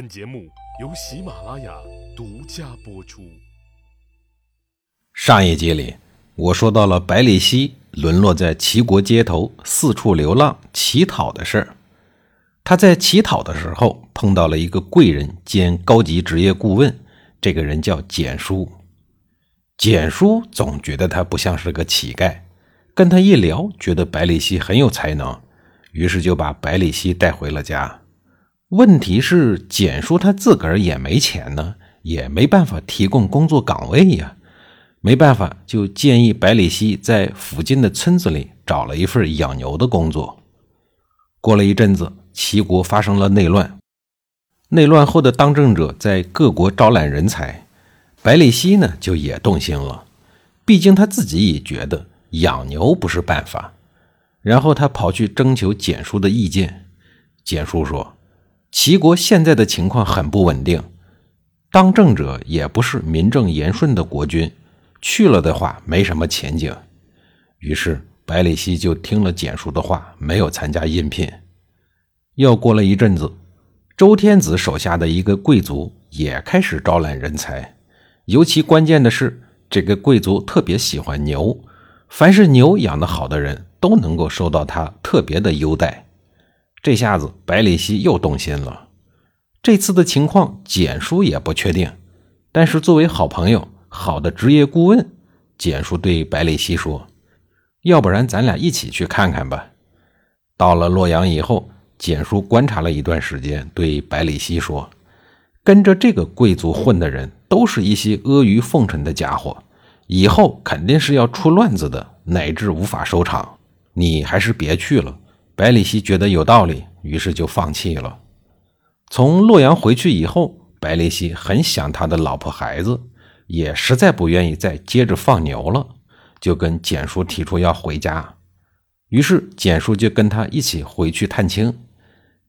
本节目由喜马拉雅独家播出。上一集里，我说到了百里奚沦落在齐国街头四处流浪乞讨的事儿。他在乞讨的时候碰到了一个贵人兼高级职业顾问，这个人叫简叔。简叔总觉得他不像是个乞丐，跟他一聊，觉得百里奚很有才能，于是就把百里奚带回了家。问题是，简叔他自个儿也没钱呢，也没办法提供工作岗位呀。没办法，就建议百里奚在附近的村子里找了一份养牛的工作。过了一阵子，齐国发生了内乱，内乱后的当政者在各国招揽人才。百里奚呢，就也动心了。毕竟他自己也觉得养牛不是办法。然后他跑去征求简叔的意见。简叔说：“齐国现在的情况很不稳定，当政者也不是名正言顺的国君，去了的话没什么前景。”于是百里奚就听了简叔的话，没有参加应聘。又过了一阵子，周天子手下的一个贵族也开始招揽人才。尤其关键的是，这个贵族特别喜欢牛，凡是牛养得好的人都能够受到他特别的优待。这下子，百里奚又动心了。这次的情况，简叔也不确定，但是作为好朋友、好的职业顾问，简叔对百里奚说：“要不然咱俩一起去看看吧。”到了洛阳以后，简叔观察了一段时间，对百里奚说。跟着这个贵族混的人，都是一些阿谀奉承的家伙，以后肯定是要出乱子的，乃至无法收场。你还是别去了。百里奚觉得有道理，于是就放弃了。从洛阳回去以后，百里奚很想他的老婆孩子，也实在不愿意再接着放牛了，就跟简叔提出要回家。于是简叔就跟他一起回去探亲。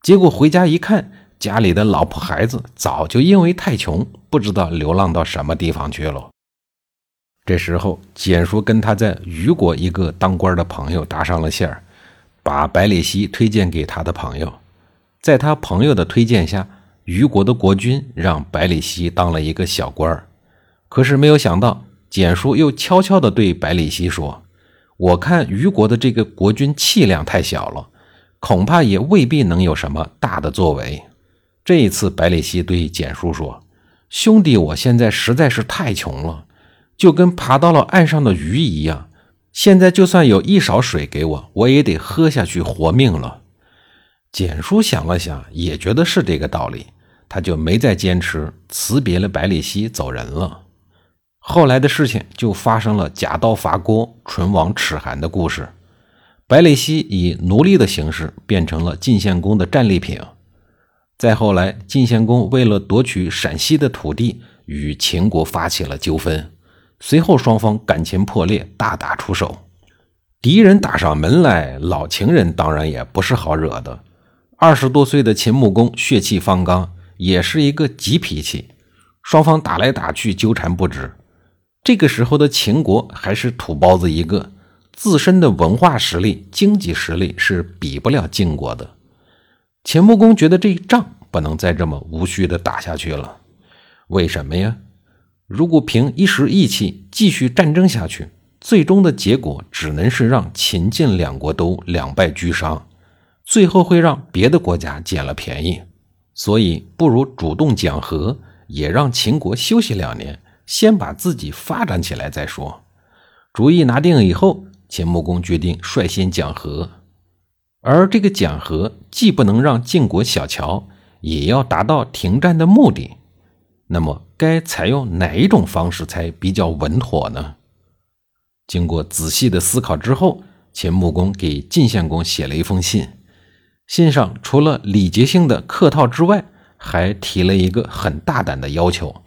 结果回家一看。家里的老婆孩子早就因为太穷，不知道流浪到什么地方去了。这时候，简叔跟他在虞国一个当官的朋友搭上了线儿，把百里奚推荐给他的朋友。在他朋友的推荐下，虞国的国君让百里奚当了一个小官儿。可是没有想到，简叔又悄悄地对百里奚说：“我看虞国的这个国君气量太小了，恐怕也未必能有什么大的作为。”这一次，百里奚对简叔说：“兄弟，我现在实在是太穷了，就跟爬到了岸上的鱼一样。现在就算有一勺水给我，我也得喝下去活命了。”简叔想了想，也觉得是这个道理，他就没再坚持，辞别了百里奚，走人了。后来的事情就发生了假道伐郭、唇亡齿寒的故事。百里奚以奴隶的形式变成了晋献公的战利品。再后来，晋献公为了夺取陕西的土地，与秦国发起了纠纷。随后，双方感情破裂，大打出手。敌人打上门来，老情人当然也不是好惹的。二十多岁的秦穆公血气方刚，也是一个急脾气。双方打来打去，纠缠不止。这个时候的秦国还是土包子一个，自身的文化实力、经济实力是比不了晋国的。秦穆公觉得这一仗不能再这么无序的打下去了。为什么呀？如果凭一时意气继续战争下去，最终的结果只能是让秦晋两国都两败俱伤，最后会让别的国家捡了便宜。所以，不如主动讲和，也让秦国休息两年，先把自己发展起来再说。主意拿定以后，秦穆公决定率先讲和。而这个讲和既不能让晋国小瞧，也要达到停战的目的。那么，该采用哪一种方式才比较稳妥呢？经过仔细的思考之后，秦穆公给晋献公写了一封信。信上除了礼节性的客套之外，还提了一个很大胆的要求。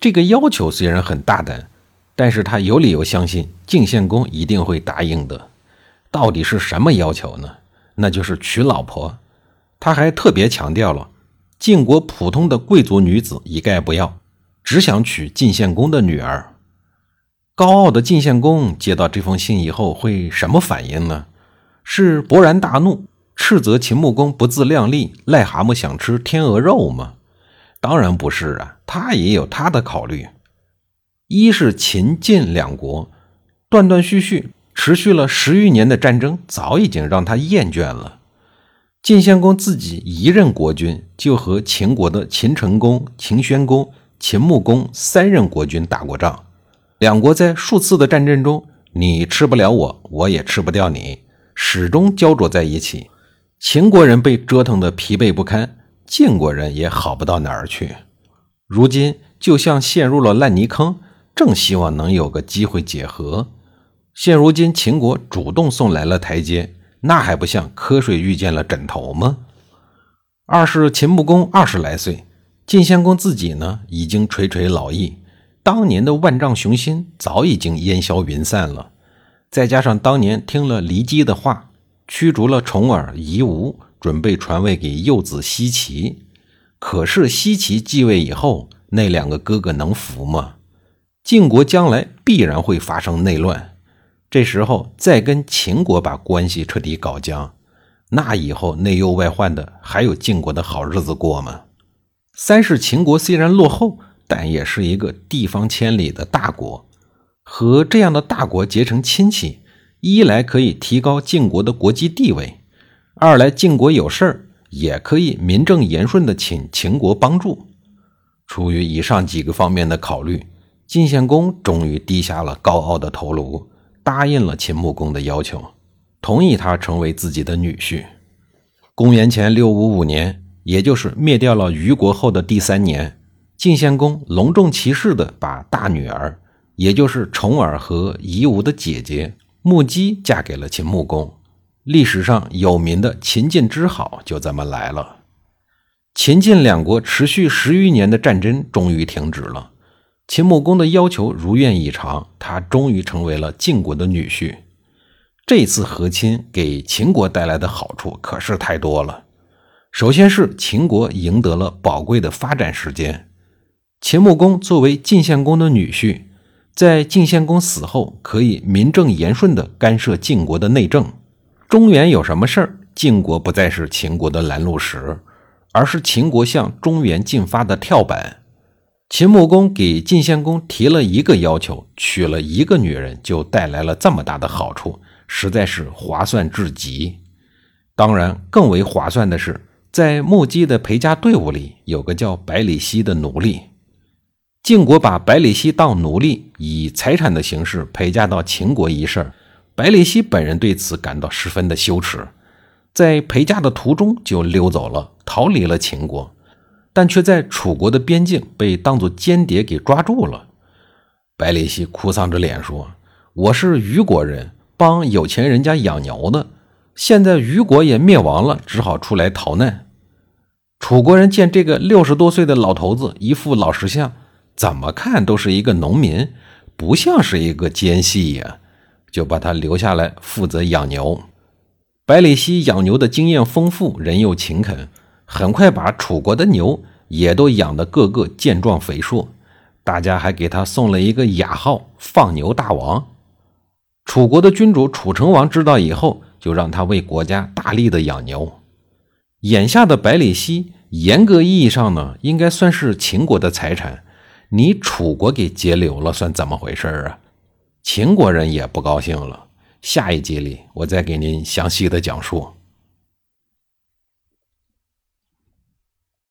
这个要求虽然很大胆，但是他有理由相信晋献公一定会答应的。到底是什么要求呢？那就是娶老婆，他还特别强调了晋国普通的贵族女子一概不要，只想娶晋献公的女儿。高傲的晋献公接到这封信以后会什么反应呢？是勃然大怒，斥责秦穆公不自量力，癞蛤蟆想吃天鹅肉吗？当然不是啊，他也有他的考虑。一是秦晋两国断断续续持续了十余年的战争，早已经让他厌倦了。晋献公自己一任国君，就和秦国的秦成公、秦宣公、秦穆公三任国君打过仗，两国在数次的战争中，你吃不了我，我也吃不掉你，始终焦灼在一起。秦国人被折腾得疲惫不堪，晋国人也好不到哪儿去。如今就像陷入了烂泥坑，正希望能有个机会解和。现如今秦国主动送来了台阶。那还不像瞌睡遇见了枕头吗？二是秦穆公二十来岁，晋献公自己呢已经垂垂老矣，当年的万丈雄心早已经烟消云散了。再加上当年听了骊姬的话，驱逐了重耳、夷吾，准备传位给幼子奚齐。可是奚齐继位以后，那两个哥哥能服吗？晋国将来必然会发生内乱。这时候再跟秦国把关系彻底搞僵，那以后内忧外患的，还有晋国的好日子过吗？三是秦国虽然落后，但也是一个地方千里的大国，和这样的大国结成亲戚，一来可以提高晋国的国际地位，二来晋国有事儿也可以名正言顺的请秦国帮助。出于以上几个方面的考虑，晋献公终于低下了高傲的头颅。答应了秦穆公的要求，同意他成为自己的女婿。公元前六五五年，也就是灭掉了虞国后的第三年，晋献公隆重其事地把大女儿，也就是重耳和夷吾的姐姐穆姬嫁给了秦穆公。历史上有名的秦晋之好就这么来了。秦晋两国持续十余年的战争终于停止了。秦穆公的要求如愿以偿，他终于成为了晋国的女婿。这次和亲给秦国带来的好处可是太多了。首先是秦国赢得了宝贵的发展时间。秦穆公作为晋献公的女婿，在晋献公死后，可以名正言顺地干涉晋国的内政。中原有什么事儿，晋国不再是秦国的拦路石，而是秦国向中原进发的跳板。秦穆公给晋献公提了一个要求，娶了一个女人就带来了这么大的好处，实在是划算至极。当然，更为划算的是，在穆姬的陪嫁队伍里有个叫百里奚的奴隶。晋国把百里奚当奴隶，以财产的形式陪嫁到秦国一事，百里奚本人对此感到十分的羞耻，在陪嫁的途中就溜走了，逃离了秦国。但却在楚国的边境被当作间谍给抓住了。百里奚哭丧着脸说：“我是虞国人，帮有钱人家养牛的。现在虞国也灭亡了，只好出来逃难。”楚国人见这个六十多岁的老头子一副老实相，怎么看都是一个农民，不像是一个奸细呀，就把他留下来负责养牛。百里奚养牛的经验丰富，人又勤恳。很快把楚国的牛也都养得个个健壮肥硕，大家还给他送了一个雅号“放牛大王”。楚国的君主楚成王知道以后，就让他为国家大力的养牛。眼下的百里奚，严格意义上呢，应该算是秦国的财产，你楚国给截留了，算怎么回事啊？秦国人也不高兴了。下一集里，我再给您详细的讲述。